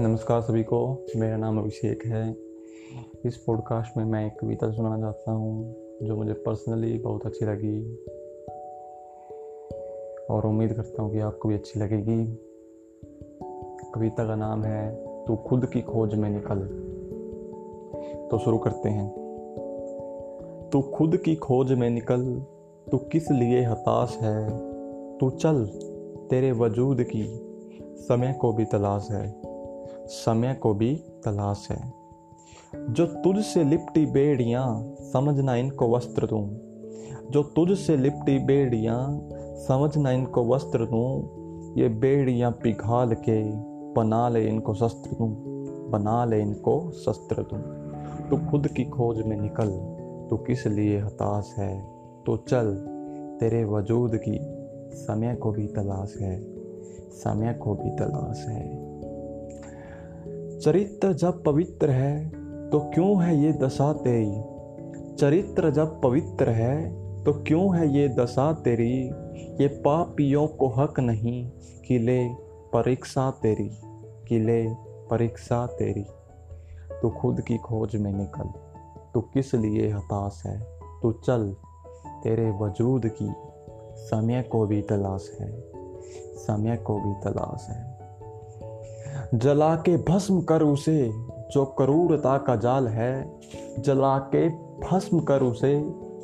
नमस्कार सभी को। मेरा नाम अभिषेक है। इस पॉडकास्ट में मैं एक कविता सुनाना चाहता हूँ, जो मुझे पर्सनली बहुत अच्छी लगी। और उम्मीद करता हूँ कि आपको भी अच्छी लगेगी। कविता का नाम है, तू खुद की खोज में निकल। तो शुरू करते हैं। तू खुद की खोज में निकल। तू किस लिए हताश है? तू चल तेरे वजूद की, समय को भी तलाश है। समय को भी तलाश है। जो तुझ से लिपटी बेड़ियाँ समझना इनको वस्त्र दूँ। जो तुझ से लिपटी बेड़ियाँ समझना इनको वस्त्र दूँ। ये बेड़ियाँ पिघाल के बना ले इनको शस्त्र दूँ। बना ले इनको शस्त्र दूँ। तू खुद की खोज में निकल, तू किस लिए हताश है? तो चल, तेरे वजूद की। समय को भी तलाश है। समय को भी तलाश है। चरित्र जब पवित्र है तो क्यों है ये दशा तेरी? चरित्र जब पवित्र है तो क्यों है ये दशा तेरी? ये पापियों को हक नहीं कि ले परीक्षा तेरी, कि ले परीक्षा तेरी। तू खुद की खोज में निकल, तू किस लिए हताश है? तू चल, तेरे वजूद की, समय को भी तलाश है, समय को भी तलाश है। जला के भस्म कर उसे, जो क्रूरता का जाल है। जला के भस्म कर उसे,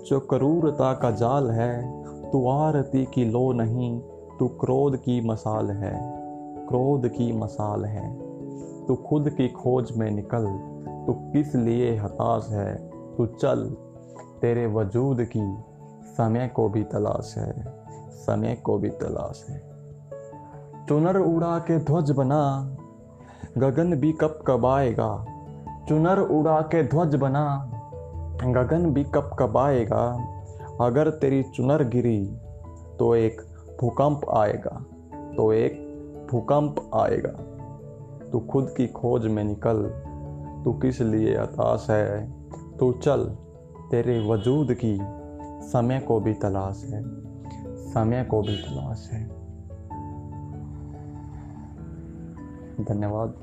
जो क्रूरता का जाल है। तू आरती की लो नहीं, तू क्रोध की मसाल है। क्रोध की मसाल है। तू खुद की खोज में निकल, तू किस लिए हताश है? तू चल, तेरे वजूद की समय को भी तलाश है। समय को भी तलाश है। चुनर उड़ा के ध्वज बना गगन भी कब कब आएगा चुनर उड़ा के ध्वज बना। गगन भी कब कब आएगा अगर तेरी चुनर गिरी तो एक भूकंप आएगा। तो एक भूकंप आएगा। तू खुद की खोज में निकल। तू किस लिए हताश है? तू चल, तेरे वजूद की। समय को भी तलाश है। समय को भी तलाश है। धन्यवाद।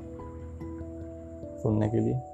सुनने के लिए।